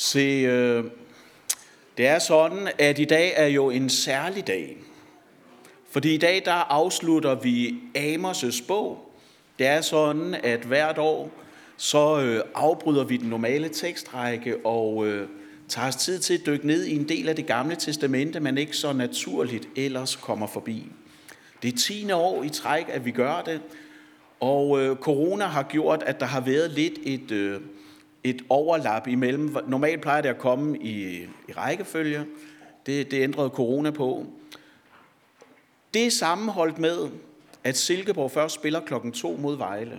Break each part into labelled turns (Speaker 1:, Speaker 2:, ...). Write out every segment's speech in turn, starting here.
Speaker 1: Se, øh, det er sådan, at i dag er jo en særlig dag. Fordi i dag der afslutter vi Amos' bog. Det er sådan, at hvert år så øh, afbryder vi den normale tekstrække og øh, tager os tid til at dykke ned i en del af det gamle testamente, man ikke så naturligt ellers kommer forbi. Det er 10. år i træk, at vi gør det, og øh, corona har gjort, at der har været lidt et, øh, et overlap imellem. Normalt plejer det at komme i, i rækkefølge. Det, det ændrede corona på. Det er sammenholdt med, at Silkeborg først spiller klokken 2 mod Vejle.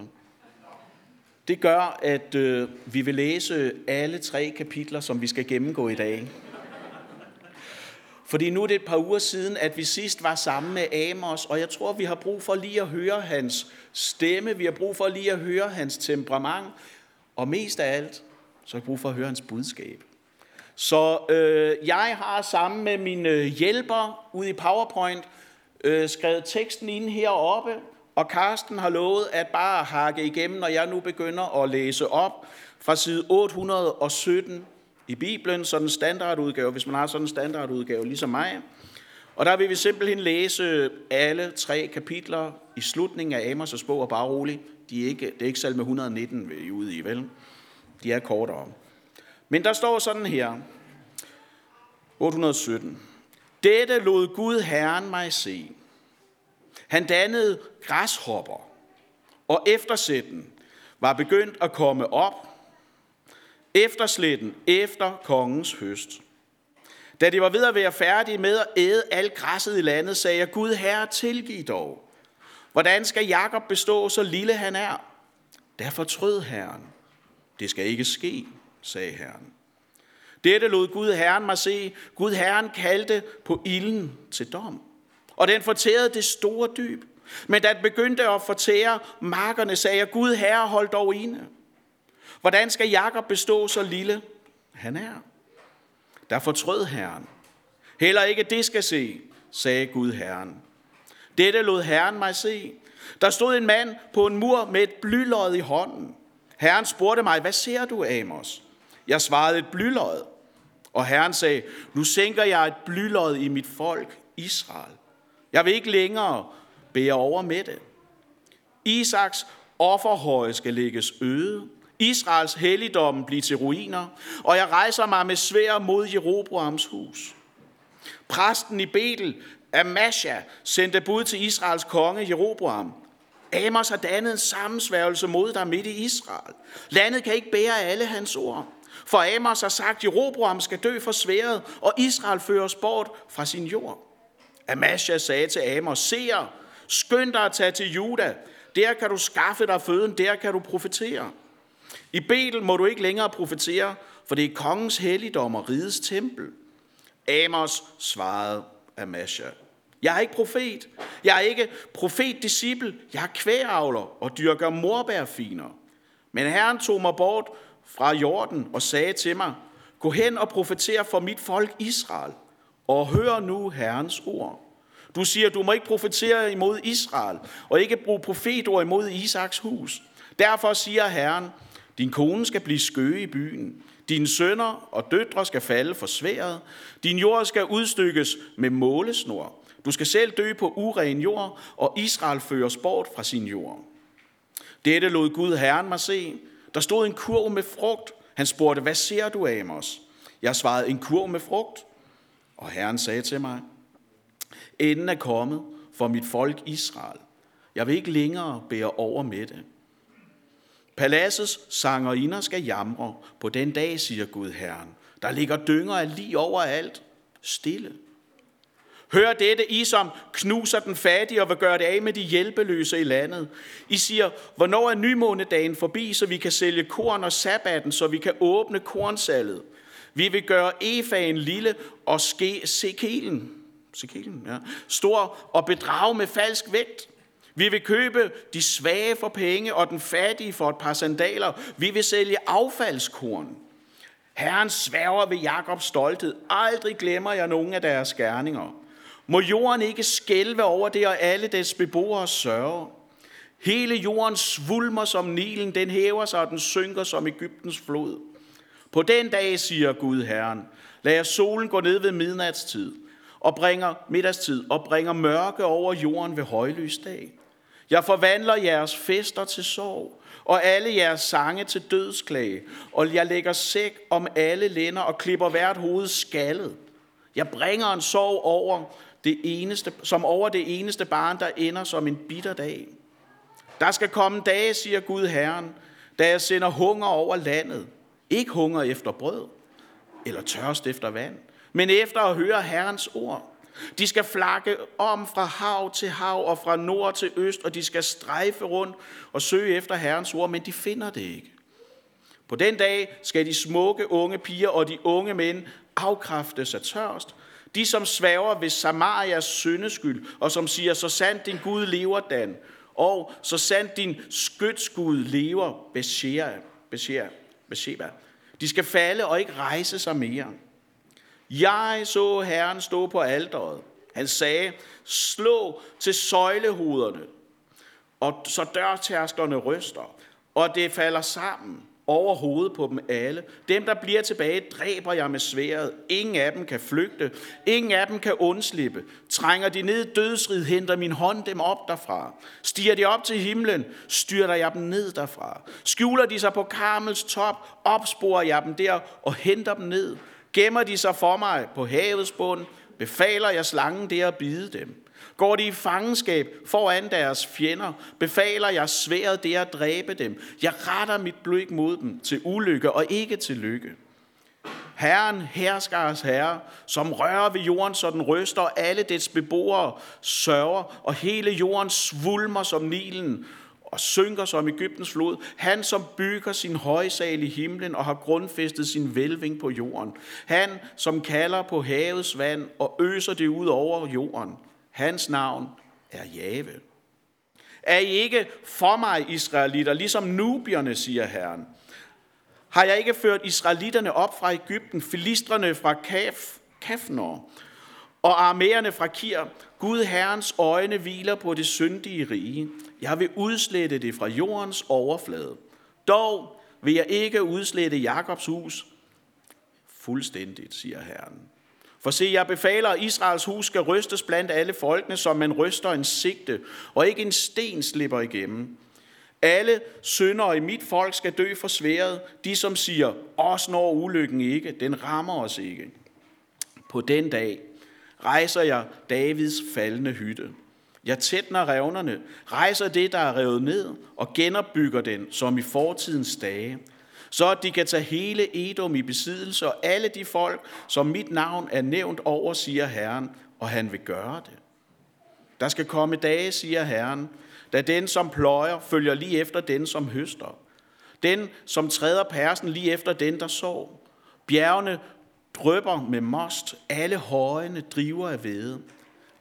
Speaker 1: Det gør, at øh, vi vil læse alle tre kapitler, som vi skal gennemgå i dag. Fordi nu er det et par uger siden, at vi sidst var sammen med Amos, og jeg tror, vi har brug for lige at høre hans stemme, vi har brug for lige at høre hans temperament, og mest af alt, så har jeg brug for at høre hans budskab. Så øh, jeg har sammen med mine øh, hjælper ude i PowerPoint øh, skrevet teksten ind heroppe, og Karsten har lovet at bare hakke igennem, når jeg nu begynder at læse op fra side 817 i Bibelen, sådan en standardudgave, hvis man har sådan en standardudgave, ligesom mig. Og der vil vi simpelthen læse alle tre kapitler i slutningen af Amos' bog, og bare roligt, de er ikke, det er ikke salme 119, vi er ude i, vel? De er kortere. Men der står sådan her, 817. Dette lod Gud Herren mig se. Han dannede græshopper, og eftersætten var begyndt at komme op, eftersletten efter kongens høst. Da de var ved at være færdige med at æde alt græsset i landet, sagde jeg, Gud herre, tilgiv dog. Hvordan skal Jakob bestå, så lille han er? Derfor trød Herren. Det skal ikke ske, sagde Herren. Dette lod Gud Herren mig se. Gud Herren kaldte på ilden til dom. Og den fortærede det store dyb. Men da den begyndte at fortære markerne, sagde jeg, Gud Herre, hold dog ene. Hvordan skal Jakob bestå så lille han er? Der fortrød Herren. Heller ikke det skal se, sagde Gud Herren. Dette lod Herren mig se. Der stod en mand på en mur med et blylod i hånden. Herren spurgte mig, hvad ser du, Amos? Jeg svarede et blylod. Og Herren sagde, nu sænker jeg et blylod i mit folk, Israel. Jeg vil ikke længere bære over med det. Isaks offerhøje skal lægges øde. Israels helligdom bliver til ruiner, og jeg rejser mig med svær mod Jeroboams hus. Præsten i Betel, Amasha, sendte bud til Israels konge Jeroboam. Amos har dannet en sammensværgelse mod dig midt i Israel. Landet kan ikke bære alle hans ord. For Amos har sagt, at Jeroboam skal dø for sværet, og Israel føres bort fra sin jord. Amasha sagde til Amos, Seer, skynd dig at tage til Juda. Der kan du skaffe dig føden, der kan du profetere. I Betel må du ikke længere profetere, for det er kongens helligdom og rigets tempel. Amos svarede Amasha, jeg er ikke profet. Jeg er ikke profetdisciple. Jeg er kvægavler og dyrker morbærfiner. Men Herren tog mig bort fra jorden og sagde til mig, gå hen og profeter for mit folk Israel, og hør nu Herrens ord. Du siger, du må ikke profetere imod Israel, og ikke bruge profetord imod Isaks hus. Derfor siger Herren, din kone skal blive skøge i byen. Dine sønner og døtre skal falde for sværet. Din jord skal udstykkes med målesnor. Du skal selv dø på uren jord, og Israel føres bort fra sin jord. Dette lod Gud Herren mig se. Der stod en kurv med frugt. Han spurgte, hvad ser du, Amos? Jeg svarede, en kurv med frugt. Og Herren sagde til mig, enden er kommet for mit folk Israel. Jeg vil ikke længere bære over med det. Paladsets sangerinder skal jamre på den dag, siger Gud Herren. Der ligger dynger af lige overalt. Stille. Hør dette, I som knuser den fattige og vil gøre det af med de hjælpeløse i landet. I siger, hvornår er nymånedagen forbi, så vi kan sælge korn og sabbaten, så vi kan åbne kornsalget. Vi vil gøre efaen lille og ske sekelen, sekelen ja, stor og bedrage med falsk vægt. Vi vil købe de svage for penge og den fattige for et par sandaler. Vi vil sælge affaldskorn. Herren sværger ved Jakobs stolthed. Aldrig glemmer jeg nogen af deres gerninger. Må jorden ikke skælve over det, og alle dets beboere sørge. Hele jorden svulmer som Nilen, den hæver sig, og den synker som Ægyptens flod. På den dag, siger Gud Herren, lader solen gå ned ved midnatstid og bringer middagstid og bringer mørke over jorden ved højlysdag. dag. Jeg forvandler jeres fester til sorg, og alle jeres sange til dødsklage, og jeg lægger sæk om alle lænder og klipper hvert hoved skaldet. Jeg bringer en sorg over det eneste, som over det eneste barn, der ender som en bitter dag. Der skal komme dage, siger Gud Herren, da jeg sender hunger over landet. Ikke hunger efter brød, eller tørst efter vand, men efter at høre Herrens ord. De skal flakke om fra hav til hav og fra nord til øst, og de skal strejfe rundt og søge efter Herrens ord, men de finder det ikke. På den dag skal de smukke unge piger og de unge mænd afkræftes af tørst. De, som svæver ved Samarias syndeskyld, og som siger, så sandt din Gud lever, Dan, og så sandt din skytsgud lever, Besheba. Besheba. De skal falde og ikke rejse sig mere. Jeg så Herren stå på alderet. Han sagde, slå til søjlehoderne, og så dørtærskerne ryster, og det falder sammen over hovedet på dem alle. Dem, der bliver tilbage, dræber jeg med sværet. Ingen af dem kan flygte. Ingen af dem kan undslippe. Trænger de ned i dødsrid, henter min hånd dem op derfra. Stiger de op til himlen, styrter jeg dem ned derfra. Skjuler de sig på Karmels top, opsporer jeg dem der og henter dem ned. Gemmer de sig for mig på havets bund, befaler jeg slangen der at bide dem. Går de i fangenskab foran deres fjender, befaler jeg sværet det at dræbe dem. Jeg retter mit blik mod dem til ulykke og ikke til lykke. Herren, herskars herre, som rører ved jorden, så den ryster, og alle dets beboere sørger, og hele jorden svulmer som Nilen, og synker som Ægyptens flod. Han, som bygger sin højsal i himlen og har grundfæstet sin velving på jorden. Han, som kalder på havets vand og øser det ud over jorden. Hans navn er Jave. Er I ikke for mig, israelitter, ligesom nubierne, siger Herren? Har jeg ikke ført israelitterne op fra Ægypten, filistrene fra Kaf, Kafnor og armerne fra Kir? Gud Herrens øjne hviler på det syndige rige. Jeg vil udslette det fra jordens overflade. Dog vil jeg ikke udslette Jakobs hus fuldstændigt, siger Herren. For se, jeg befaler, at Israels hus skal rystes blandt alle folkene, som man ryster en sigte, og ikke en sten slipper igennem. Alle syndere i mit folk skal dø for sværet. De, som siger, os når ulykken ikke, den rammer os ikke. På den dag rejser jeg Davids faldende hytte. Jeg tætner revnerne, rejser det, der er revet ned, og genopbygger den, som i fortidens dage så at de kan tage hele Edom i besiddelse, og alle de folk, som mit navn er nævnt over, siger Herren, og han vil gøre det. Der skal komme dage, siger Herren, da den, som pløjer, følger lige efter den, som høster. Den, som træder persen lige efter den, der sår. Bjergene drøber med most, alle højene driver af vede.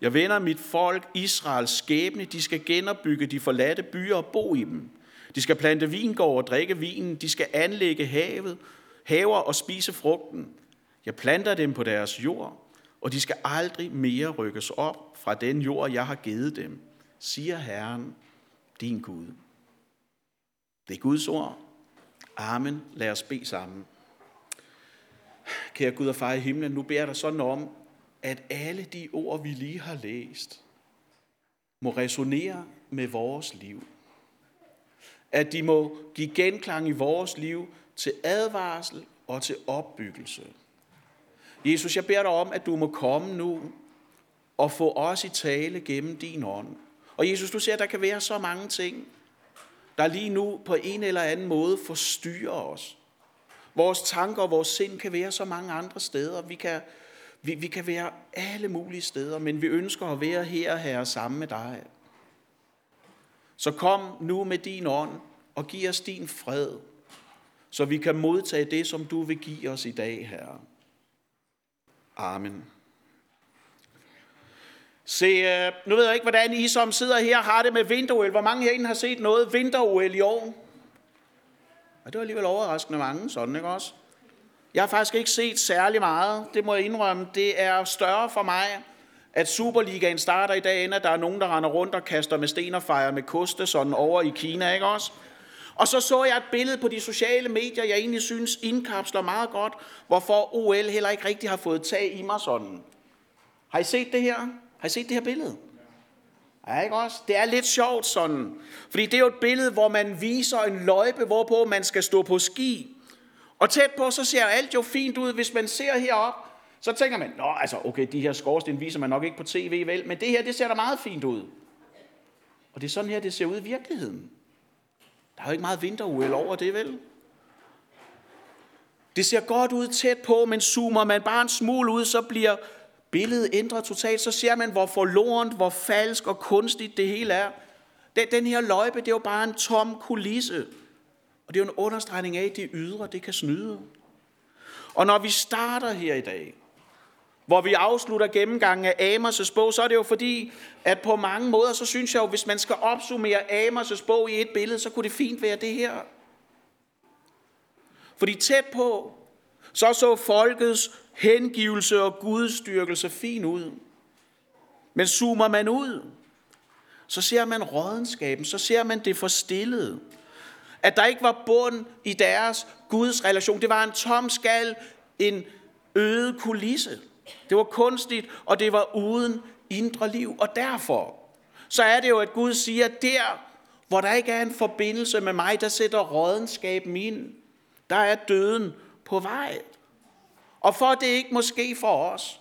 Speaker 1: Jeg vender mit folk, Israels skæbne, de skal genopbygge de forladte byer og bo i dem. De skal plante vingård og drikke vinen. De skal anlægge havet, haver og spise frugten. Jeg planter dem på deres jord, og de skal aldrig mere rykkes op fra den jord, jeg har givet dem, siger Herren, din Gud. Det er Guds ord. Amen. Lad os bede sammen. Kære Gud og far i himlen, nu beder jeg dig sådan om, at alle de ord, vi lige har læst, må resonere med vores liv at de må give genklang i vores liv til advarsel og til opbyggelse. Jesus, jeg beder dig om, at du må komme nu og få os i tale gennem din ånd. Og Jesus, du ser, at der kan være så mange ting, der lige nu på en eller anden måde forstyrrer os. Vores tanker og vores sind kan være så mange andre steder. Vi kan, vi, vi kan være alle mulige steder, men vi ønsker at være her, her sammen med dig. Så kom nu med din ånd og giv os din fred, så vi kan modtage det, som du vil give os i dag, Herre. Amen. Se, øh, nu ved jeg ikke, hvordan I som sidder her har det med vinter Hvor mange herinde har set noget vinter i år? Og det var alligevel overraskende mange, sådan ikke også? Jeg har faktisk ikke set særlig meget, det må jeg indrømme. Det er større for mig, at Superligaen starter i dag, end at der er nogen, der render rundt og kaster med sten og fejrer med koste sådan over i Kina, ikke også? Og så så jeg et billede på de sociale medier, jeg egentlig synes indkapsler meget godt, hvorfor OL heller ikke rigtig har fået tag i mig sådan. Har I set det her? Har I set det her billede? Ja, ikke også? Det er lidt sjovt sådan. Fordi det er jo et billede, hvor man viser en løjpe, hvorpå man skal stå på ski. Og tæt på, så ser alt jo fint ud. Hvis man ser herop, så tænker man, nå, altså, okay, de her skorsten viser man nok ikke på tv, vel? Men det her, det ser da meget fint ud. Og det er sådan her, det ser ud i virkeligheden. Der er jo ikke meget vinter over det, vel? Det ser godt ud tæt på, men zoomer man bare en smule ud, så bliver billedet ændret totalt. Så ser man, hvor forlorent, hvor falsk og kunstigt det hele er. Den her løjpe, det er jo bare en tom kulisse. Og det er jo en understregning af, at det ydre, det kan snyde. Og når vi starter her i dag, hvor vi afslutter gennemgangen af Amos' bog, så er det jo fordi, at på mange måder, så synes jeg jo, hvis man skal opsummere Amos' bog i et billede, så kunne det fint være det her. Fordi tæt på, så så folkets hengivelse og gudstyrkelse fin ud. Men zoomer man ud, så ser man rådenskaben, så ser man det forstillede. At der ikke var bund i deres Guds relation. Det var en tom skal, en øde kulisse. Det var kunstigt, og det var uden indre liv. Og derfor, så er det jo, at Gud siger, at der, hvor der ikke er en forbindelse med mig, der sætter rådenskaben ind. Der er døden på vej. Og for at det ikke må ske for os,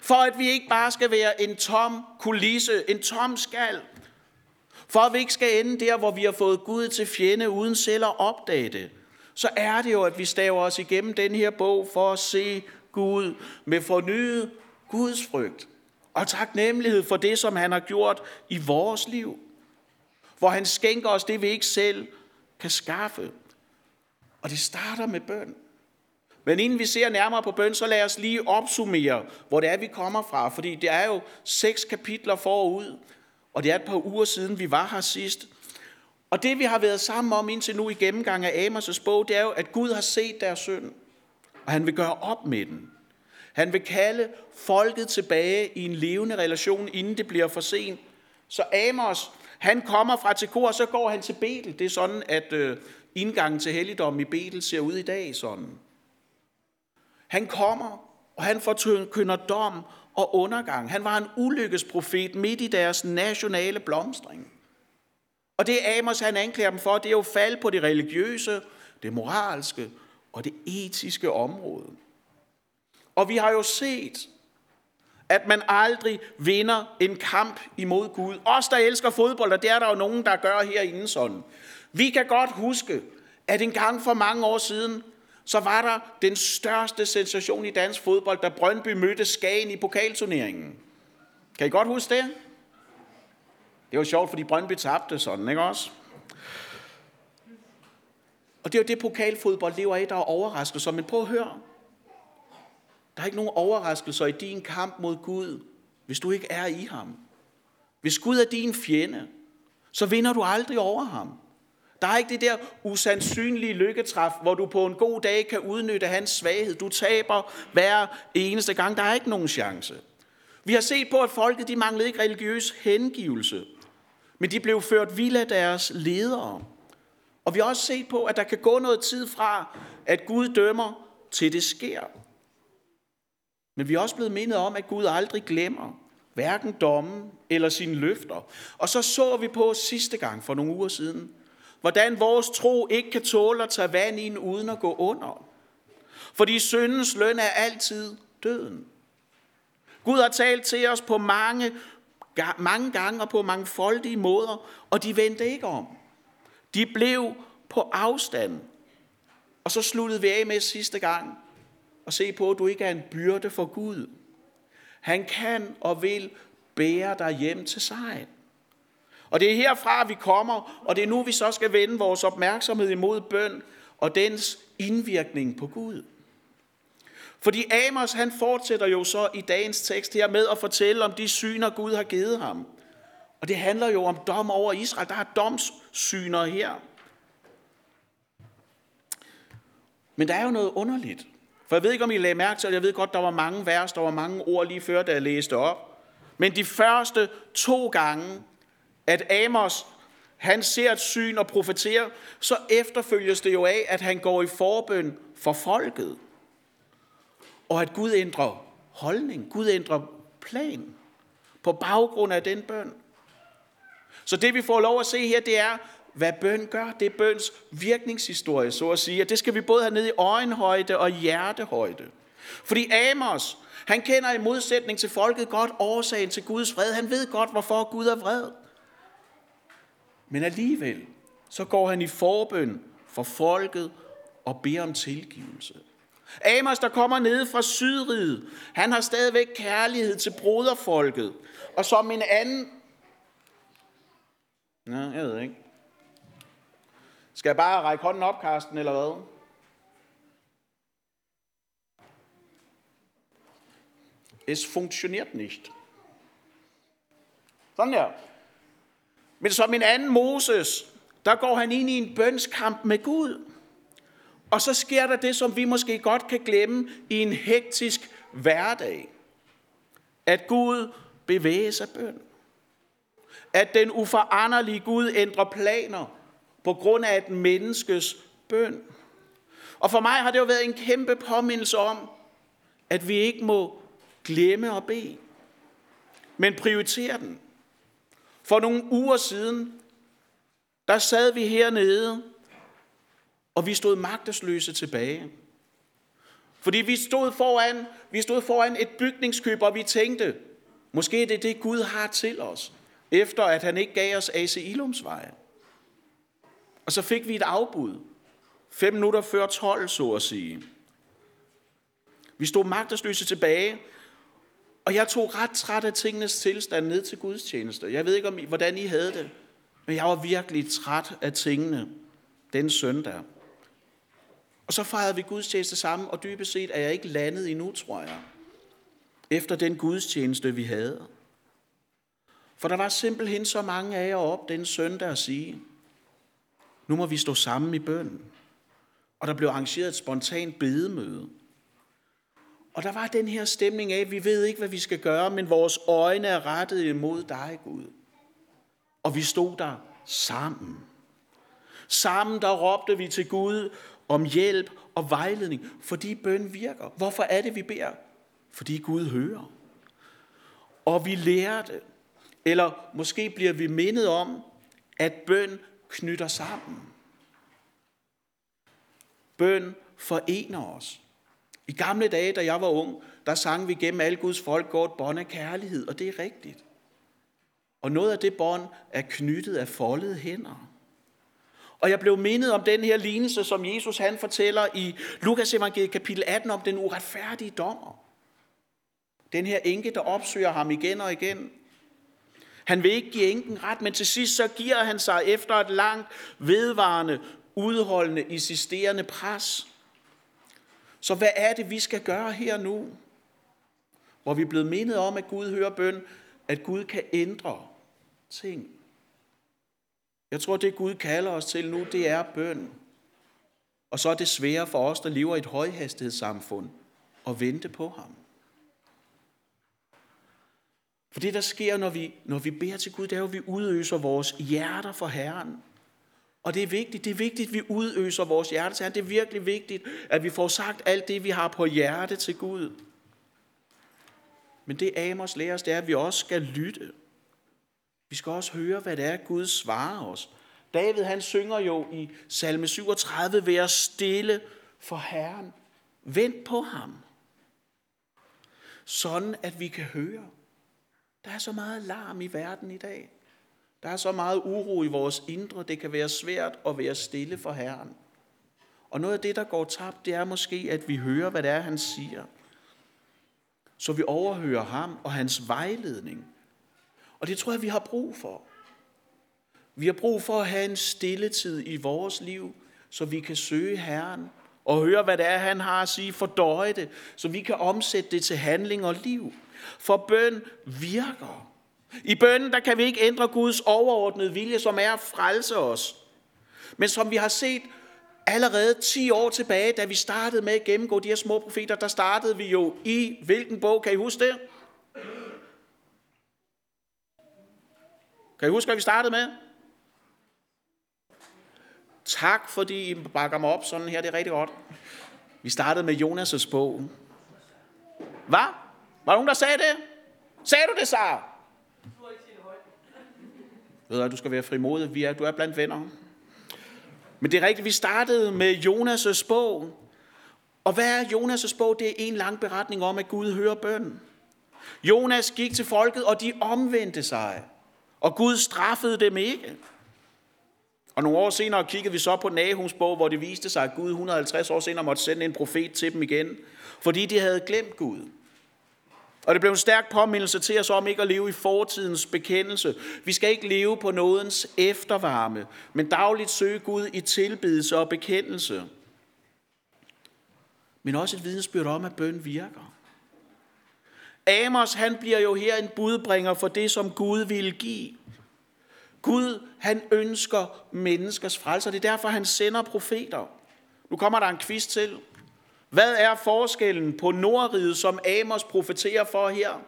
Speaker 1: for at vi ikke bare skal være en tom kulisse, en tom skal, for at vi ikke skal ende der, hvor vi har fået Gud til fjende uden selv at opdage det, så er det jo, at vi staver os igennem den her bog for at se Gud med fornyet Guds frygt og taknemmelighed for det, som han har gjort i vores liv. Hvor han skænker os det, vi ikke selv kan skaffe. Og det starter med bøn. Men inden vi ser nærmere på bøn, så lad os lige opsummere, hvor det er, vi kommer fra. Fordi det er jo seks kapitler forud, og det er et par uger siden, vi var her sidst. Og det, vi har været sammen om indtil nu i gennemgang af Amos' bog, det er jo, at Gud har set deres synd, og han vil gøre op med den. Han vil kalde folket tilbage i en levende relation, inden det bliver for sent. Så Amos, han kommer fra Tekoa, og så går han til Betel. Det er sådan, at øh, indgangen til helligdom i Betel ser ud i dag sådan. Han kommer, og han forkynder dom og undergang. Han var en ulykkesprofet midt i deres nationale blomstring. Og det Amos han anklager dem for, det er jo fald på det religiøse, det moralske og det etiske område. Og vi har jo set, at man aldrig vinder en kamp imod Gud. Os, der elsker fodbold, og det er der jo nogen, der gør herinde sådan. Vi kan godt huske, at en gang for mange år siden, så var der den største sensation i dansk fodbold, da Brøndby mødte Skagen i pokalturneringen. Kan I godt huske det? Det var sjovt, fordi Brøndby tabte sådan, ikke også? Og det er jo det, pokalfodbold lever af, der er overraskelser. Men prøv at høre. Der er ikke nogen overraskelser i din kamp mod Gud, hvis du ikke er i ham. Hvis Gud er din fjende, så vinder du aldrig over ham. Der er ikke det der usandsynlige lykketræf, hvor du på en god dag kan udnytte hans svaghed. Du taber hver eneste gang. Der er ikke nogen chance. Vi har set på, at folket de manglede ikke religiøs hengivelse, men de blev ført vild af deres ledere. Og vi har også set på, at der kan gå noget tid fra, at Gud dømmer, til det sker. Men vi er også blevet mindet om, at Gud aldrig glemmer hverken dommen eller sine løfter. Og så så vi på sidste gang for nogle uger siden, hvordan vores tro ikke kan tåle at tage vand ind uden at gå under. Fordi syndens løn er altid døden. Gud har talt til os på mange, mange gange og på mange foldige måder, og de vendte ikke om. De blev på afstand. Og så sluttede vi af med sidste gang og se på, at du ikke er en byrde for Gud. Han kan og vil bære dig hjem til sig. Og det er herfra, vi kommer, og det er nu, vi så skal vende vores opmærksomhed imod bøn og dens indvirkning på Gud. Fordi Amos, han fortsætter jo så i dagens tekst her med at fortælle om de syner, Gud har givet ham. Og det handler jo om dom over Israel. Der er domssyner her. Men der er jo noget underligt. For jeg ved ikke, om I lagde mærke til, at jeg ved godt, der var mange vers, der var mange ord lige før, da jeg læste op. Men de første to gange, at Amos han ser et syn og profeterer, så efterfølges det jo af, at han går i forbøn for folket. Og at Gud ændrer holdning, Gud ændrer plan på baggrund af den bøn. Så det vi får lov at se her, det er, hvad bøn gør. Det er bøns virkningshistorie, så at sige. Og det skal vi både have ned i øjenhøjde og hjertehøjde. Fordi Amos, han kender i modsætning til folket godt årsagen til Guds fred. Han ved godt, hvorfor Gud er vred. Men alligevel, så går han i forbøn for folket og beder om tilgivelse. Amos, der kommer ned fra sydriget, han har stadigvæk kærlighed til broderfolket. Og som en anden... Ja, jeg ved ikke. Skal jeg bare række hånden op, Karsten, eller hvad? Es funktioniert nicht. Sådan der. Men som en anden Moses, der går han ind i en bønskamp med Gud. Og så sker der det, som vi måske godt kan glemme i en hektisk hverdag. At Gud bevæger sig bøn. At den uforanderlige Gud ændrer planer på grund af et menneskes bøn. Og for mig har det jo været en kæmpe påmindelse om, at vi ikke må glemme at bede, men prioritere den. For nogle uger siden, der sad vi hernede, og vi stod magtesløse tilbage. Fordi vi stod foran, vi stod foran et bygningskøb, og vi tænkte, måske det er det, Gud har til os, efter at han ikke gav os AC Ilumsvej. Og så fik vi et afbud. Fem minutter før 12, så at sige. Vi stod magtesløse tilbage, og jeg tog ret træt af tingenes tilstand ned til Guds tjeneste. Jeg ved ikke, om I, hvordan I havde det, men jeg var virkelig træt af tingene den søndag. Og så fejrede vi gudstjeneste sammen, og dybest set er jeg ikke landet endnu, tror jeg, efter den gudstjeneste, vi havde. For der var simpelthen så mange af jer op den søndag at sige, nu må vi stå sammen i bøn. Og der blev arrangeret et spontant bedemøde. Og der var den her stemning af, at vi ved ikke, hvad vi skal gøre, men vores øjne er rettet imod dig, Gud. Og vi stod der sammen. Sammen der råbte vi til Gud om hjælp og vejledning, fordi bøn virker. Hvorfor er det, vi beder? Fordi Gud hører. Og vi lærte, eller måske bliver vi mindet om, at bøn knytter sammen. Bøn forener os. I gamle dage, da jeg var ung, der sang vi gennem alle Guds folk går et bånd af kærlighed, og det er rigtigt. Og noget af det bånd er knyttet af foldede hænder. Og jeg blev mindet om den her lignelse, som Jesus han fortæller i Lukas evangeliet kapitel 18 om den uretfærdige dommer. Den her enke, der opsøger ham igen og igen. Han vil ikke give enken ret, men til sidst så giver han sig efter et langt, vedvarende, udholdende, insisterende pres. Så hvad er det, vi skal gøre her nu? Hvor vi er blevet mindet om, at Gud hører bøn, at Gud kan ændre ting. Jeg tror, det Gud kalder os til nu, det er bøn. Og så er det svære for os, der lever i et højhastighedssamfund, at vente på ham. For det, der sker, når vi, når vi beder til Gud, det er jo, at vi udøser vores hjerter for Herren. Og det er vigtigt, det er vigtigt, at vi udøser vores hjerte til ham. Det er virkelig vigtigt, at vi får sagt alt det, vi har på hjerte til Gud. Men det Amos lærer os, det er, at vi også skal lytte. Vi skal også høre, hvad det er, Gud svarer os. David han synger jo i salme 37, vær stille for Herren. Vent på ham. Sådan at vi kan høre. Der er så meget larm i verden i dag. Der er så meget uro i vores indre, det kan være svært at være stille for Herren. Og noget af det, der går tabt, det er måske, at vi hører, hvad det er, han siger. Så vi overhører ham og hans vejledning. Og det tror jeg, vi har brug for. Vi har brug for at have en stilletid i vores liv, så vi kan søge Herren og høre, hvad det er, han har at sige, fordøje det, så vi kan omsætte det til handling og liv. For bøn virker. I bønnen, der kan vi ikke ændre Guds overordnede vilje, som er at frelse os. Men som vi har set allerede 10 år tilbage, da vi startede med at gennemgå de her små profeter, der startede vi jo i hvilken bog? Kan I huske det? Kan I huske, hvad vi startede med? Tak, fordi I bakker mig op sådan her. Det er rigtig godt. Vi startede med Jonas' bog. Hvad? Var der nogen, der sagde det? Sagde du det, Sara? Ved du, du skal være frimodig. Vi er, du er blandt venner. Men det er rigtigt, vi startede med Jonas' bog. Og hvad er Jonas' bog? Det er en lang beretning om, at Gud hører bønnen. Jonas gik til folket, og de omvendte sig. Og Gud straffede dem ikke. Og nogle år senere kiggede vi så på Nahums bog, hvor det viste sig, at Gud 150 år senere måtte sende en profet til dem igen, fordi de havde glemt Gud. Og det blev en stærk påmindelse til os om ikke at leve i fortidens bekendelse. Vi skal ikke leve på nådens eftervarme, men dagligt søge Gud i tilbedelse og bekendelse. Men også et vidensbyrd om, at bøn virker. Amos, han bliver jo her en budbringer for det, som Gud vil give. Gud, han ønsker menneskers frelse, og det er derfor, han sender profeter. Nu kommer der en quiz til. Hvad er forskellen på Nordriget, som Amos profeterer for her,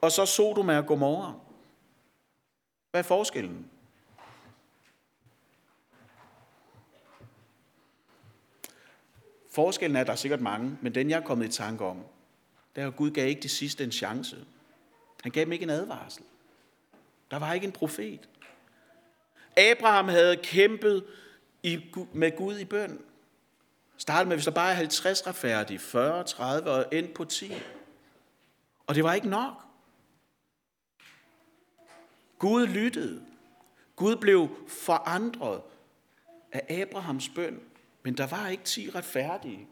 Speaker 1: og så Sodoma og Gomorra? Hvad er forskellen? Forskellen er, at der er sikkert mange, men den jeg er kommet i tanke om, det er, at Gud gav ikke de sidste en chance. Han gav dem ikke en advarsel. Der var ikke en profet. Abraham havde kæmpet i, med Gud i bøn. Start med, hvis der bare er 50 retfærdige, 40, 30 og end på 10. Og det var ikke nok. Gud lyttede. Gud blev forandret af Abrahams bøn, men der var ikke 10 retfærdige.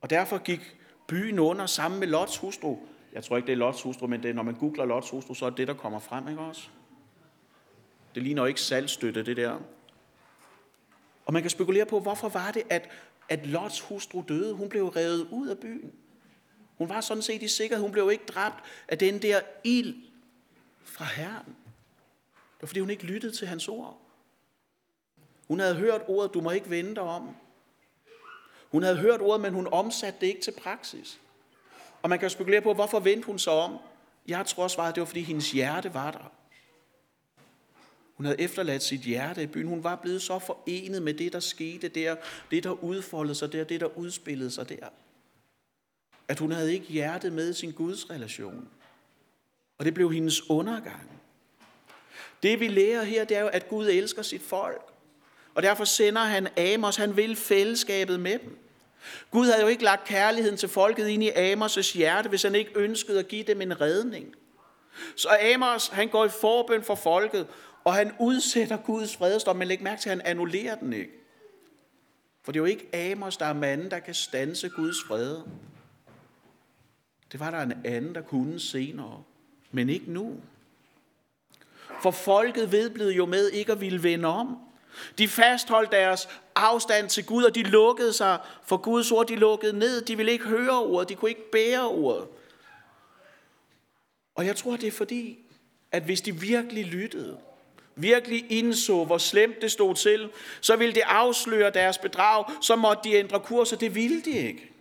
Speaker 1: Og derfor gik byen under sammen med Lots hustru. Jeg tror ikke, det er Lots hustru, men det er, når man googler Lots hustru, så er det det, der kommer frem, ikke også? Det ligner jo ikke salgstøtte, det der. Og man kan spekulere på, hvorfor var det, at, at Lots hustru døde? Hun blev revet ud af byen. Hun var sådan set i sikkerhed. Hun blev ikke dræbt af den der ild fra Herren. Det var, fordi hun ikke lyttede til hans ord. Hun havde hørt ordet, du må ikke vende dig om. Hun havde hørt ordet, men hun omsatte det ikke til praksis. Og man kan spekulere på, hvorfor vendte hun sig om? Jeg tror svaret, det var, fordi hendes hjerte var der. Hun havde efterladt sit hjerte i byen. Hun var blevet så forenet med det, der skete der, det, der udfoldede sig der, det, der udspillede sig der. At hun havde ikke hjertet med i sin Guds relation. Og det blev hendes undergang. Det vi lærer her, det er jo, at Gud elsker sit folk. Og derfor sender han Amos, han vil fællesskabet med dem. Gud havde jo ikke lagt kærligheden til folket ind i Amos' hjerte, hvis han ikke ønskede at give dem en redning. Så Amos, han går i forbøn for folket, og han udsætter Guds fredesdom, men læg mærke til, at han annullerer den ikke. For det er jo ikke Amos, der er manden, der kan stanse Guds fred. Det var der en anden, der kunne senere, men ikke nu. For folket vedblev jo med ikke at ville vende om. De fastholdt deres afstand til Gud, og de lukkede sig for Guds ord. De lukkede ned. De ville ikke høre ordet. De kunne ikke bære ordet. Og jeg tror, det er fordi, at hvis de virkelig lyttede, virkelig indså, hvor slemt det stod til, så ville det afsløre deres bedrag, så måtte de ændre kurs, og det ville de ikke.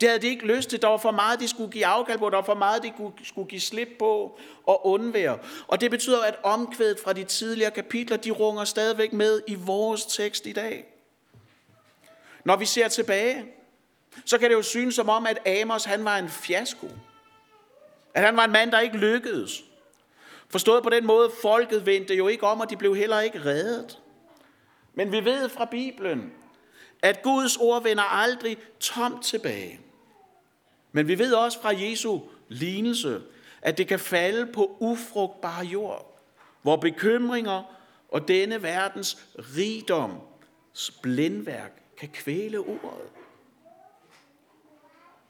Speaker 1: Det havde de ikke lyst til. Der var for meget, de skulle give afkald på. Der var for meget, de skulle give slip på og undvære. Og det betyder, at omkvædet fra de tidligere kapitler, de runger stadigvæk med i vores tekst i dag. Når vi ser tilbage, så kan det jo synes som om, at Amos han var en fiasko. At han var en mand, der ikke lykkedes. Forstået på den måde, folket vendte jo ikke om, og de blev heller ikke reddet. Men vi ved fra Bibelen, at Guds ord vender aldrig tomt tilbage. Men vi ved også fra Jesu lignelse, at det kan falde på ufrugtbar jord, hvor bekymringer og denne verdens rigdom, blindværk, kan kvæle ordet.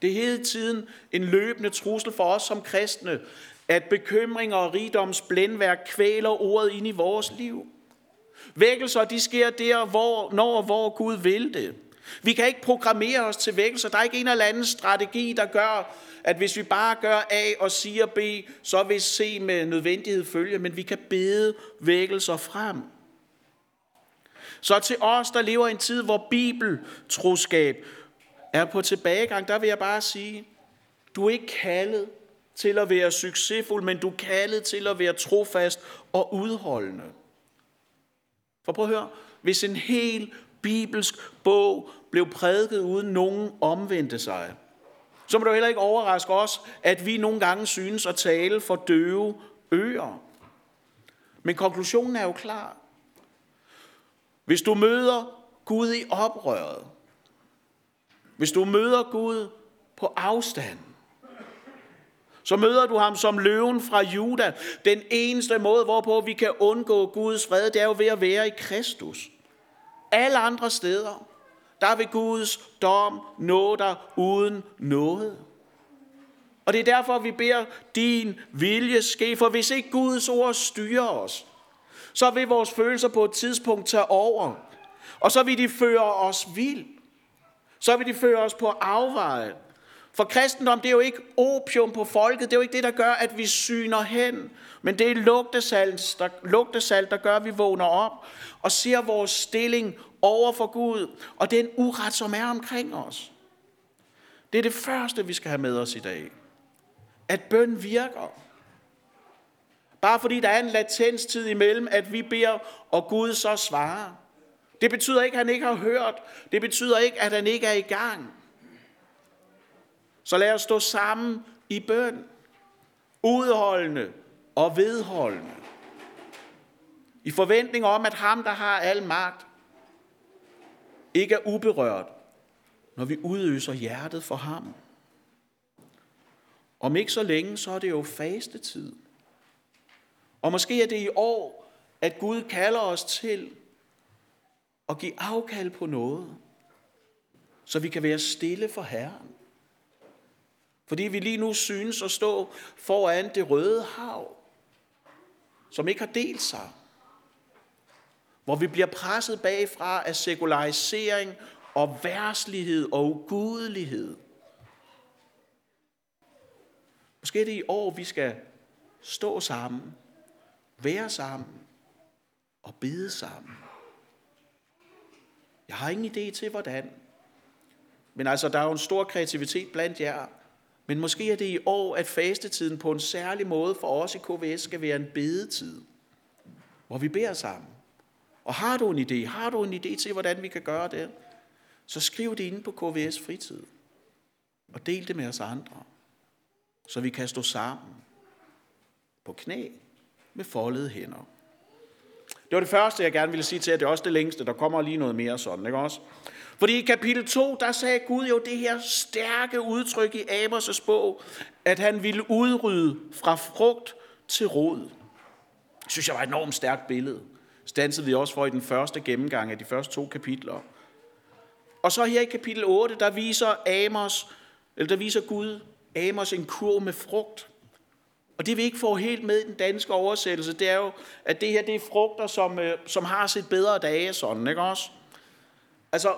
Speaker 1: Det er hele tiden en løbende trussel for os som kristne, at bekymringer og rigdoms blændværk kvæler ordet ind i vores liv. Vækkelser, de sker der, hvor, når og hvor Gud vil det. Vi kan ikke programmere os til vækkelser. Der er ikke en eller anden strategi, der gør, at hvis vi bare gør A og siger B, så vil C med nødvendighed følge, men vi kan bede vækkelser frem. Så til os, der lever i en tid, hvor bibeltroskab er på tilbagegang, der vil jeg bare sige, du er ikke kaldet til at være succesfuld, men du er kaldet til at være trofast og udholdende. For prøv at høre, hvis en hel bibelsk bog blev prædiket uden nogen omvendte sig. Så må du heller ikke overraske os, at vi nogle gange synes at tale for døve ører. Men konklusionen er jo klar. Hvis du møder Gud i oprøret, hvis du møder Gud på afstand, så møder du ham som løven fra Juda. Den eneste måde, hvorpå vi kan undgå Guds fred, det er jo ved at være i Kristus. Alle andre steder, der vil Guds dom nå dig uden noget. Og det er derfor, vi beder din vilje ske, for hvis ikke Guds ord styrer os, så vil vores følelser på et tidspunkt tage over, og så vil de føre os vild. Så vil de føre os på afveje. For kristendom, det er jo ikke opium på folket, det er jo ikke det, der gør, at vi syner hen. Men det er lugtesalt, der, lugtesalt, der gør, at vi vågner op og ser vores stilling over for Gud, og den uret, som er omkring os. Det er det første, vi skal have med os i dag. At bøn virker. Bare fordi der er en latenstid imellem, at vi beder, og Gud så svarer. Det betyder ikke, at han ikke har hørt. Det betyder ikke, at han ikke er i gang. Så lad os stå sammen i bøn. Udholdende og vedholdende. I forventning om, at ham, der har al magt, ikke er uberørt, når vi udøser hjertet for ham. Om ikke så længe, så er det jo fastetid. Og måske er det i år, at Gud kalder os til at give afkald på noget, så vi kan være stille for Herren. Fordi vi lige nu synes at stå foran det røde hav, som ikke har delt sig. Hvor vi bliver presset bagfra af sekularisering og værslighed og ugudelighed. Måske er det i år, vi skal stå sammen, være sammen og bede sammen. Jeg har ingen idé til, hvordan. Men altså, der er jo en stor kreativitet blandt jer. Men måske er det i år, at fastetiden på en særlig måde for os i KVS skal være en bedetid, hvor vi beder sammen. Og har du en idé, har du en idé til, hvordan vi kan gøre det, så skriv det inde på KVS fritid. Og del det med os andre, så vi kan stå sammen på knæ med foldede hænder. Det var det første, jeg gerne ville sige til jer. Det er også det længste. Der kommer lige noget mere sådan, ikke også? Fordi i kapitel 2, der sagde Gud jo det her stærke udtryk i Amos' bog, at han ville udrydde fra frugt til rod. Det synes jeg var et enormt stærkt billede. Stansede vi også for i den første gennemgang af de første to kapitler. Og så her i kapitel 8, der viser Amos, eller der viser Gud Amos en kurv med frugt. Og det vi ikke får helt med i den danske oversættelse, det er jo, at det her det er frugter, som, øh, som har set bedre dage, sådan, ikke også? Altså,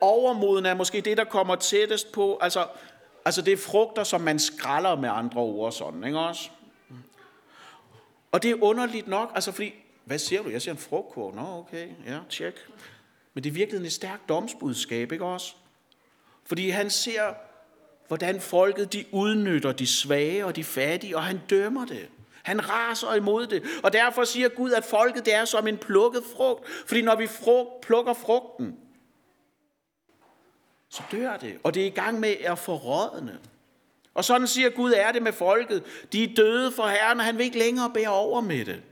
Speaker 1: overmoden er måske det, der kommer tættest på, altså, altså det er frugter, som man skralder med andre ord, sådan, ikke også? Og det er underligt nok, altså fordi, hvad ser du? Jeg ser en frugtkurv. Nå, okay, ja, tjek. Men det er virkelig et stærkt domsbudskab, ikke også? Fordi han ser hvordan folket de udnytter de svage og de fattige, og han dømmer det. Han raser imod det. Og derfor siger Gud, at folket det er som en plukket frugt. Fordi når vi frugt, plukker frugten, så dør det. Og det er i gang med at forrådne. Og sådan siger Gud, er det med folket. De er døde for Herren, og han vil ikke længere bære over med det.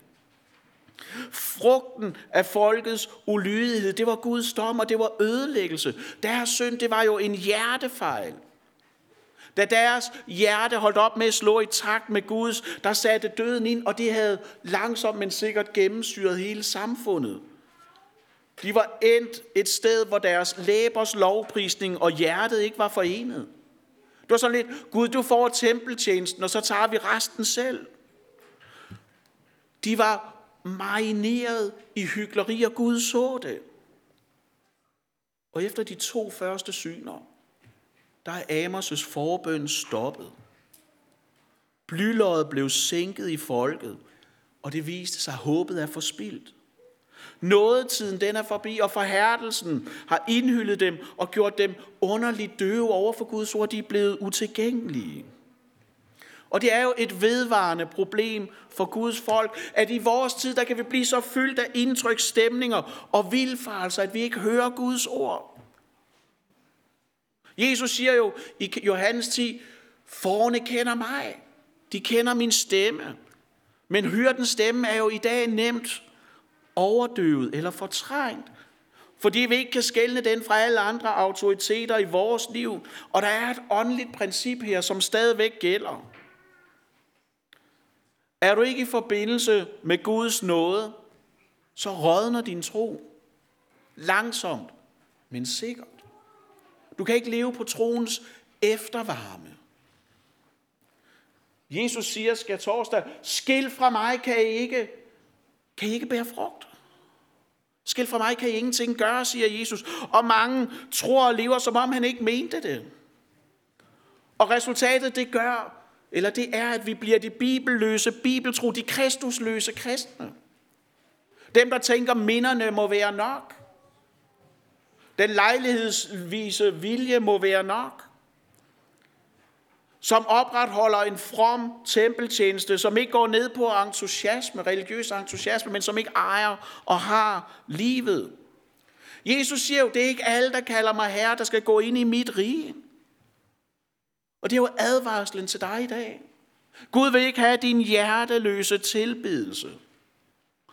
Speaker 1: Frugten af folkets ulydighed, det var Guds dom, og det var ødelæggelse. Deres synd, det var jo en hjertefejl. Da deres hjerte holdt op med at slå i takt med Guds, der satte døden ind, og det havde langsomt men sikkert gennemsyret hele samfundet. De var endt et sted, hvor deres læbers lovprisning og hjertet ikke var forenet. Det var sådan lidt, Gud, du får tempeltjenesten, og så tager vi resten selv. De var marineret i hyggeleri, og Gud så det. Og efter de to første syner, der er Amos' forbøn stoppet. Blyløjet blev sænket i folket, og det viste sig, at håbet er forspildt. Nådetiden den er forbi, og forhærdelsen har indhyllet dem og gjort dem underligt døve over for Guds ord. De er blevet utilgængelige. Og det er jo et vedvarende problem for Guds folk, at i vores tid, der kan vi blive så fyldt af indtryk, stemninger og vilfarelser, at vi ikke hører Guds ord. Jesus siger jo i Johannes 10, forne kender mig. De kender min stemme. Men hyrdens stemme er jo i dag nemt overdøvet eller fortrængt. Fordi vi ikke kan skelne den fra alle andre autoriteter i vores liv. Og der er et åndeligt princip her, som stadigvæk gælder. Er du ikke i forbindelse med Guds nåde, så rådner din tro. Langsomt, men sikkert. Du kan ikke leve på troens eftervarme. Jesus siger, skal torsdag, skil fra mig kan I ikke, kan I ikke bære frugt. Skil fra mig kan I ingenting gøre, siger Jesus. Og mange tror og lever, som om han ikke mente det. Og resultatet, det gør, eller det er, at vi bliver de bibelløse, bibeltro, de kristusløse kristne. Dem, der tænker, minderne må være nok. Den lejlighedsvise vilje må være nok. Som opretholder en from tempeltjeneste, som ikke går ned på entusiasme, religiøs entusiasme, men som ikke ejer og har livet. Jesus siger jo, det er ikke alle, der kalder mig herre, der skal gå ind i mit rige. Og det er jo advarslen til dig i dag. Gud vil ikke have din hjerteløse tilbedelse.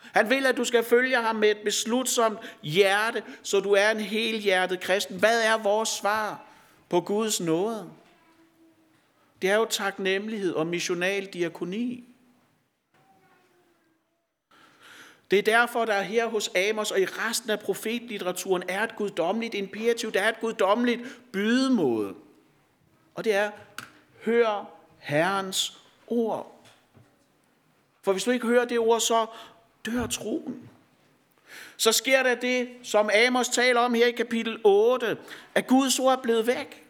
Speaker 1: Han vil, at du skal følge ham med et beslutsomt hjerte, så du er en helhjertet kristen. Hvad er vores svar på Guds nåde? Det er jo taknemmelighed og missional diakoni. Det er derfor, der her hos Amos og i resten af profetlitteraturen er et guddommeligt imperativ, der er et guddommeligt bydemåde. Og det er, hør Herrens ord. For hvis du ikke hører det ord, så dør troen. Så sker der det, som Amos taler om her i kapitel 8, at Guds ord er blevet væk.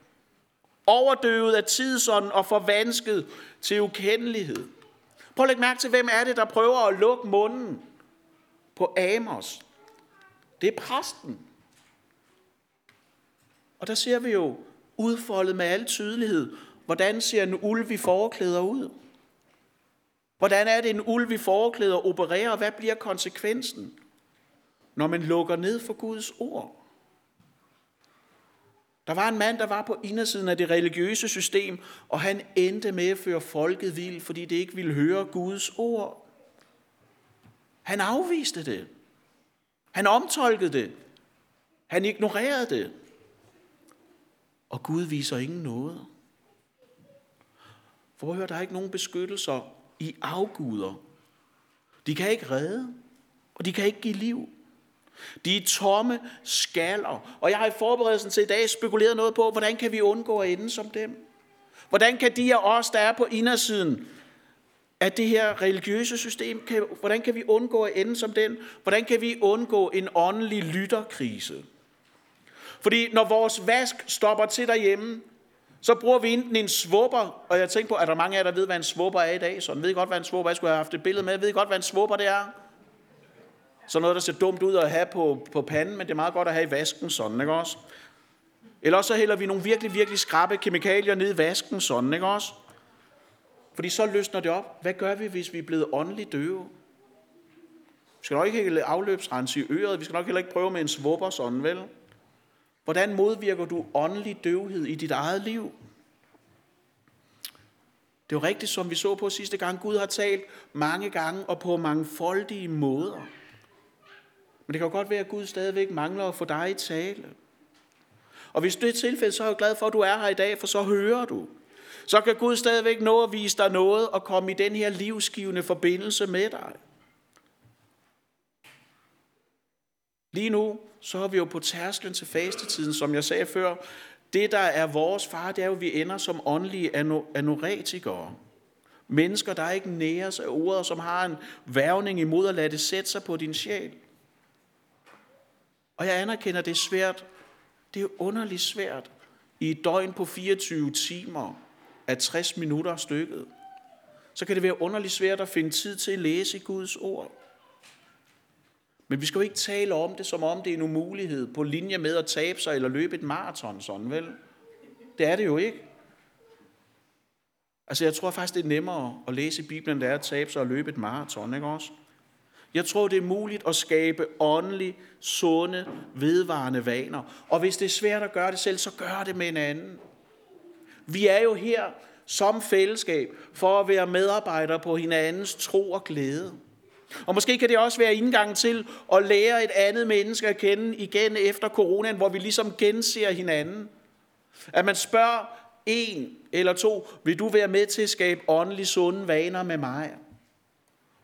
Speaker 1: Overdøvet af tidsånden og forvansket til ukendelighed. Prøv at lægge mærke til, hvem er det, der prøver at lukke munden på Amos. Det er præsten. Og der ser vi jo udfoldet med al tydelighed, hvordan ser en ulv i forklæder ud. Hvordan er det, en ulv i forklæder opererer, og hvad bliver konsekvensen, når man lukker ned for Guds ord? Der var en mand, der var på indersiden af det religiøse system, og han endte med at føre folket vild, fordi det ikke ville høre Guds ord. Han afviste det. Han omtolkede det. Han ignorerede det. Og Gud viser ingen noget. For hør, der er ikke nogen beskyttelser i afguder. De kan ikke redde, og de kan ikke give liv. De er tomme skaller. Og jeg har i forberedelsen til i dag spekuleret noget på, hvordan kan vi undgå at ende som dem? Hvordan kan de af os, der er på indersiden af det her religiøse system, kan, hvordan kan vi undgå at ende som den? Hvordan kan vi undgå en åndelig lytterkrise? Fordi når vores vask stopper til derhjemme, så bruger vi enten en svupper, og jeg tænker på, at der mange af jer, der ved, hvad en svupper er i dag, så ved godt, hvad en svupper er. Jeg skulle have haft et billede med. Jeg ved godt, hvad en svupper det er. Så noget, der ser dumt ud at have på, på panden, men det er meget godt at have i vasken sådan, ikke også? Eller også så hælder vi nogle virkelig, virkelig skrappe kemikalier ned i vasken sådan, ikke også? Fordi så løsner det op. Hvad gør vi, hvis vi er blevet åndeligt døve? Vi skal nok ikke hælde i øret. Vi skal nok heller ikke prøve med en svupper sådan, vel? Hvordan modvirker du åndelig døvhed i dit eget liv? Det er jo rigtigt, som vi så på sidste gang. Gud har talt mange gange og på mangfoldige måder. Men det kan jo godt være, at Gud stadigvæk mangler at få dig i tale. Og hvis det er tilfældet, så er jeg glad for, at du er her i dag, for så hører du. Så kan Gud stadigvæk nå at vise dig noget og komme i den her livsgivende forbindelse med dig. Lige nu, så er vi jo på tærsklen til fastetiden, som jeg sagde før. Det, der er vores far, det er jo, at vi ender som åndelige anoretikere. Mennesker, der ikke næres af ordet, som har en værvning imod at lade det sætte sig på din sjæl. Og jeg anerkender, det er svært. Det er underligt svært i et døgn på 24 timer af 60 minutter stykket. Så kan det være underligt svært at finde tid til at læse Guds ord. Men vi skal jo ikke tale om det, som om det er en umulighed på linje med at tabe sig eller løbe et maraton, sådan vel? Det er det jo ikke. Altså, jeg tror faktisk, det er nemmere at læse Bibelen, end det er at tabe sig og løbe et maraton, ikke også? Jeg tror, det er muligt at skabe åndelig, sunde, vedvarende vaner. Og hvis det er svært at gøre det selv, så gør det med en anden. Vi er jo her som fællesskab for at være medarbejdere på hinandens tro og glæde. Og måske kan det også være indgangen til at lære et andet menneske at kende igen efter coronaen, hvor vi ligesom genser hinanden. At man spørger en eller to, vil du være med til at skabe åndelig sunde vaner med mig?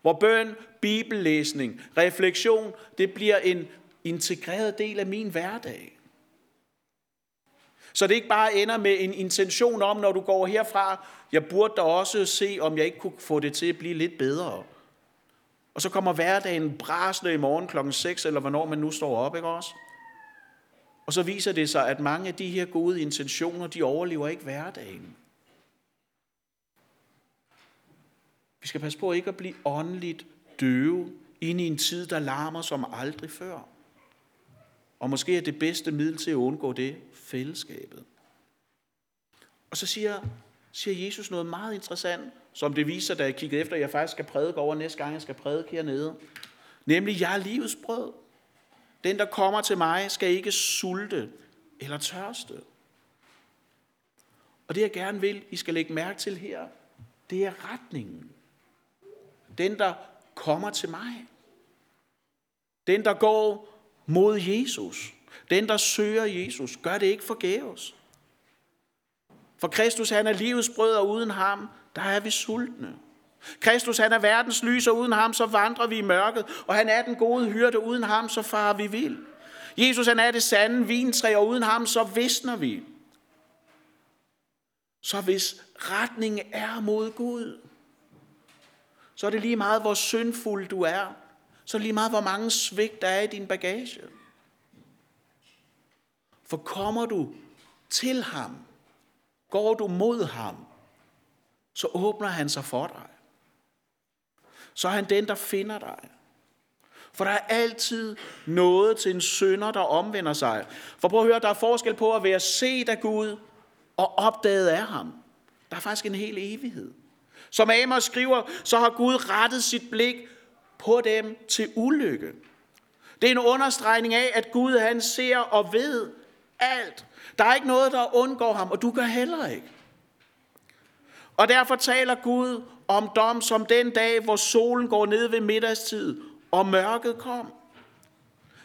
Speaker 1: Hvor bøn, bibellæsning, refleksion, det bliver en integreret del af min hverdag. Så det ikke bare ender med en intention om, når du går herfra, jeg burde da også se, om jeg ikke kunne få det til at blive lidt bedre. Og så kommer hverdagen brasende i morgen klokken 6, eller hvornår man nu står op, ikke også? Og så viser det sig, at mange af de her gode intentioner, de overlever ikke hverdagen. Vi skal passe på ikke at blive åndeligt døve ind i en tid, der larmer som aldrig før. Og måske er det bedste middel til at undgå det fællesskabet. Og så siger, siger Jesus noget meget interessant, som det viser, da jeg kiggede efter, at jeg faktisk skal prædike over næste gang, jeg skal prædike hernede. Nemlig, jeg er livets brød. Den, der kommer til mig, skal ikke sulte eller tørste. Og det, jeg gerne vil, I skal lægge mærke til her, det er retningen. Den, der kommer til mig. Den, der går mod Jesus. Den, der søger Jesus, gør det ikke forgæves. For Kristus, han er livets brød, og uden ham, der er vi sultne. Kristus, han er verdens lys, og uden ham, så vandrer vi i mørket. Og han er den gode hyrde, uden ham, så farer vi vild. Jesus, han er det sande vintræ, og uden ham, så visner vi. Så hvis retningen er mod Gud, så er det lige meget, hvor syndfuld du er. Så er det lige meget, hvor mange svigt der er i din bagage. For kommer du til ham, går du mod ham, så åbner han sig for dig. Så er han den, der finder dig. For der er altid noget til en synder, der omvender sig. For prøv at høre, der er forskel på at være set af Gud og opdaget af ham. Der er faktisk en hel evighed. Som Amos skriver, så har Gud rettet sit blik på dem til ulykke. Det er en understregning af, at Gud han ser og ved alt. Der er ikke noget, der undgår ham, og du gør heller ikke. Og derfor taler Gud om dom som den dag, hvor solen går ned ved middagstid, og mørket kom.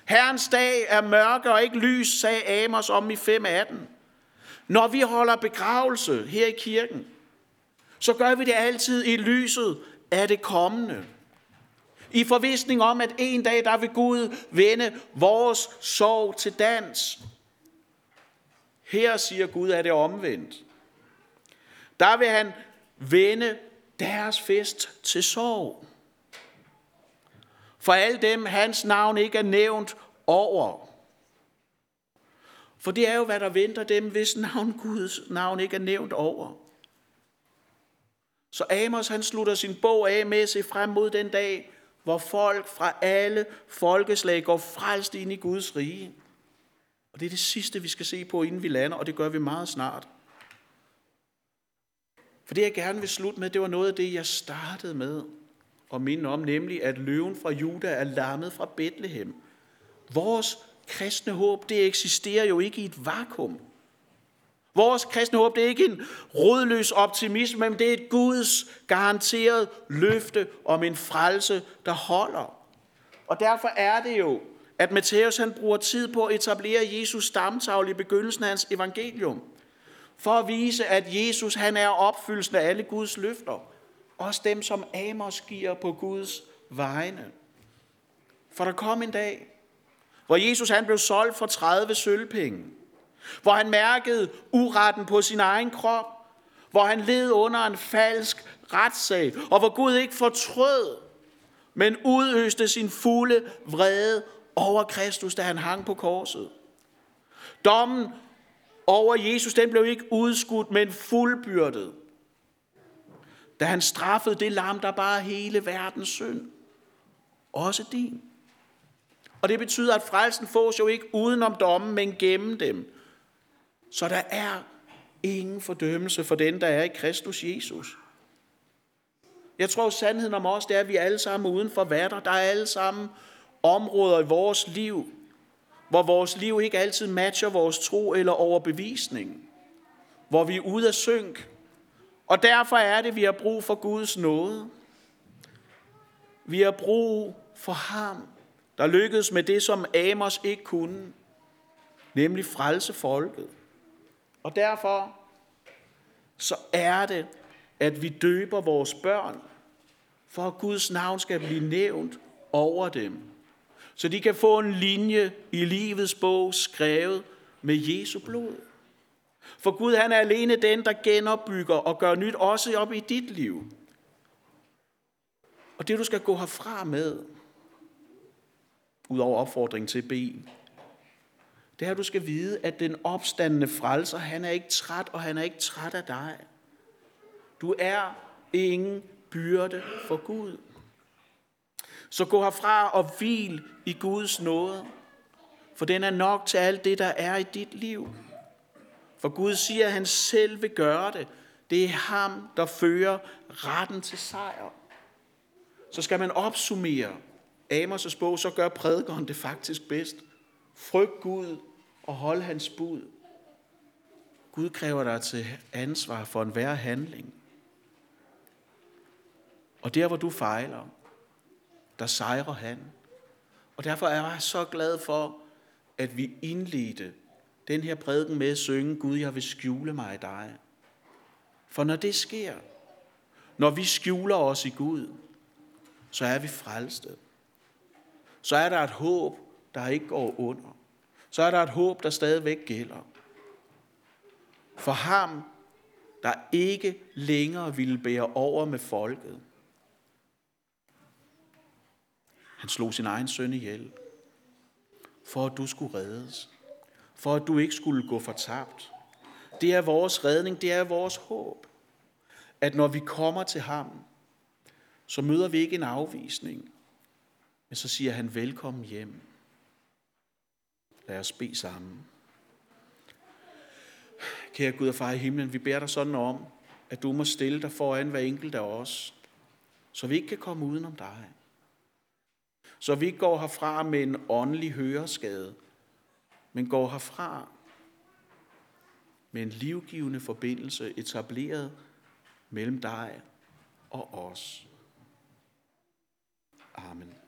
Speaker 1: Herrens dag er mørke og ikke lys, sagde Amos om i 5.18. Når vi holder begravelse her i kirken, så gør vi det altid i lyset af det kommende. I forvisning om, at en dag, der vil Gud vende vores sorg til dans. Her siger Gud, at det er omvendt. Der vil han vende deres fest til sorg. For alle dem, hans navn ikke er nævnt over. For det er jo, hvad der venter dem, hvis navn Guds navn ikke er nævnt over. Så Amos han slutter sin bog af med at se frem mod den dag, hvor folk fra alle folkeslag går frelst ind i Guds rige. Og det er det sidste, vi skal se på, inden vi lander, og det gør vi meget snart. For det, jeg gerne vil slutte med, det var noget af det, jeg startede med at minde om, nemlig at løven fra Juda er lammet fra Bethlehem. Vores kristne håb, det eksisterer jo ikke i et vakuum. Vores kristne håb, det er ikke en rodløs optimisme, men det er et Guds garanteret løfte om en frelse, der holder. Og derfor er det jo, at Matthæus han bruger tid på at etablere Jesus stamtavle i begyndelsen af hans evangelium. For at vise, at Jesus han er opfyldelsen af alle Guds løfter. Også dem, som Amos giver på Guds vegne. For der kom en dag, hvor Jesus han blev solgt for 30 sølvpenge hvor han mærkede uretten på sin egen krop, hvor han led under en falsk retssag, og hvor Gud ikke fortrød, men udøste sin fulde vrede over Kristus, da han hang på korset. Dommen over Jesus, den blev ikke udskudt, men fuldbyrdet. Da han straffede det lam, der bare hele verdens synd. Også din. Og det betyder, at frelsen fås jo ikke udenom dommen, men gennem dem. Så der er ingen fordømmelse for den, der er i Kristus Jesus. Jeg tror, sandheden om os, det er, at vi alle sammen uden for vatter. Der er alle sammen områder i vores liv, hvor vores liv ikke altid matcher vores tro eller overbevisning. Hvor vi er ude af synk. Og derfor er det, at vi har brug for Guds nåde. Vi har brug for ham, der lykkedes med det, som Amos ikke kunne, nemlig frelse folket. Og derfor så er det, at vi døber vores børn, for at Guds navn skal blive nævnt over dem. Så de kan få en linje i livets bog skrevet med Jesu blod. For Gud han er alene den, der genopbygger og gør nyt også op i dit liv. Og det du skal gå herfra med, udover opfordringen til at bede det er, at du skal vide, at den opstandende frelser, han er ikke træt, og han er ikke træt af dig. Du er ingen byrde for Gud. Så gå herfra og hvil i Guds nåde, for den er nok til alt det, der er i dit liv. For Gud siger, at han selv vil gøre det. Det er ham, der fører retten til sejr. Så skal man opsummere Amos' bog, så gør prædikeren det faktisk bedst. Frygt Gud og hold hans bud. Gud kræver dig til ansvar for enhver handling. Og der, hvor du fejler, der sejrer han. Og derfor er jeg så glad for, at vi indledte den her prædiken med at synge, Gud, jeg vil skjule mig i dig. For når det sker, når vi skjuler os i Gud, så er vi frelste. Så er der et håb, der ikke går under. Så er der et håb, der stadigvæk gælder. For ham, der ikke længere ville bære over med folket, Han slog sin egen søn ihjel, for at du skulle reddes, for at du ikke skulle gå fortabt. Det er vores redning, det er vores håb, at når vi kommer til ham, så møder vi ikke en afvisning, men så siger han velkommen hjem. Lad os bede sammen. Kære Gud og far i himlen, vi beder dig sådan om, at du må stille dig foran hver enkelt af os, så vi ikke kan komme udenom dig. Så vi ikke går herfra med en åndelig høreskade, men går herfra med en livgivende forbindelse etableret mellem dig og os. Amen.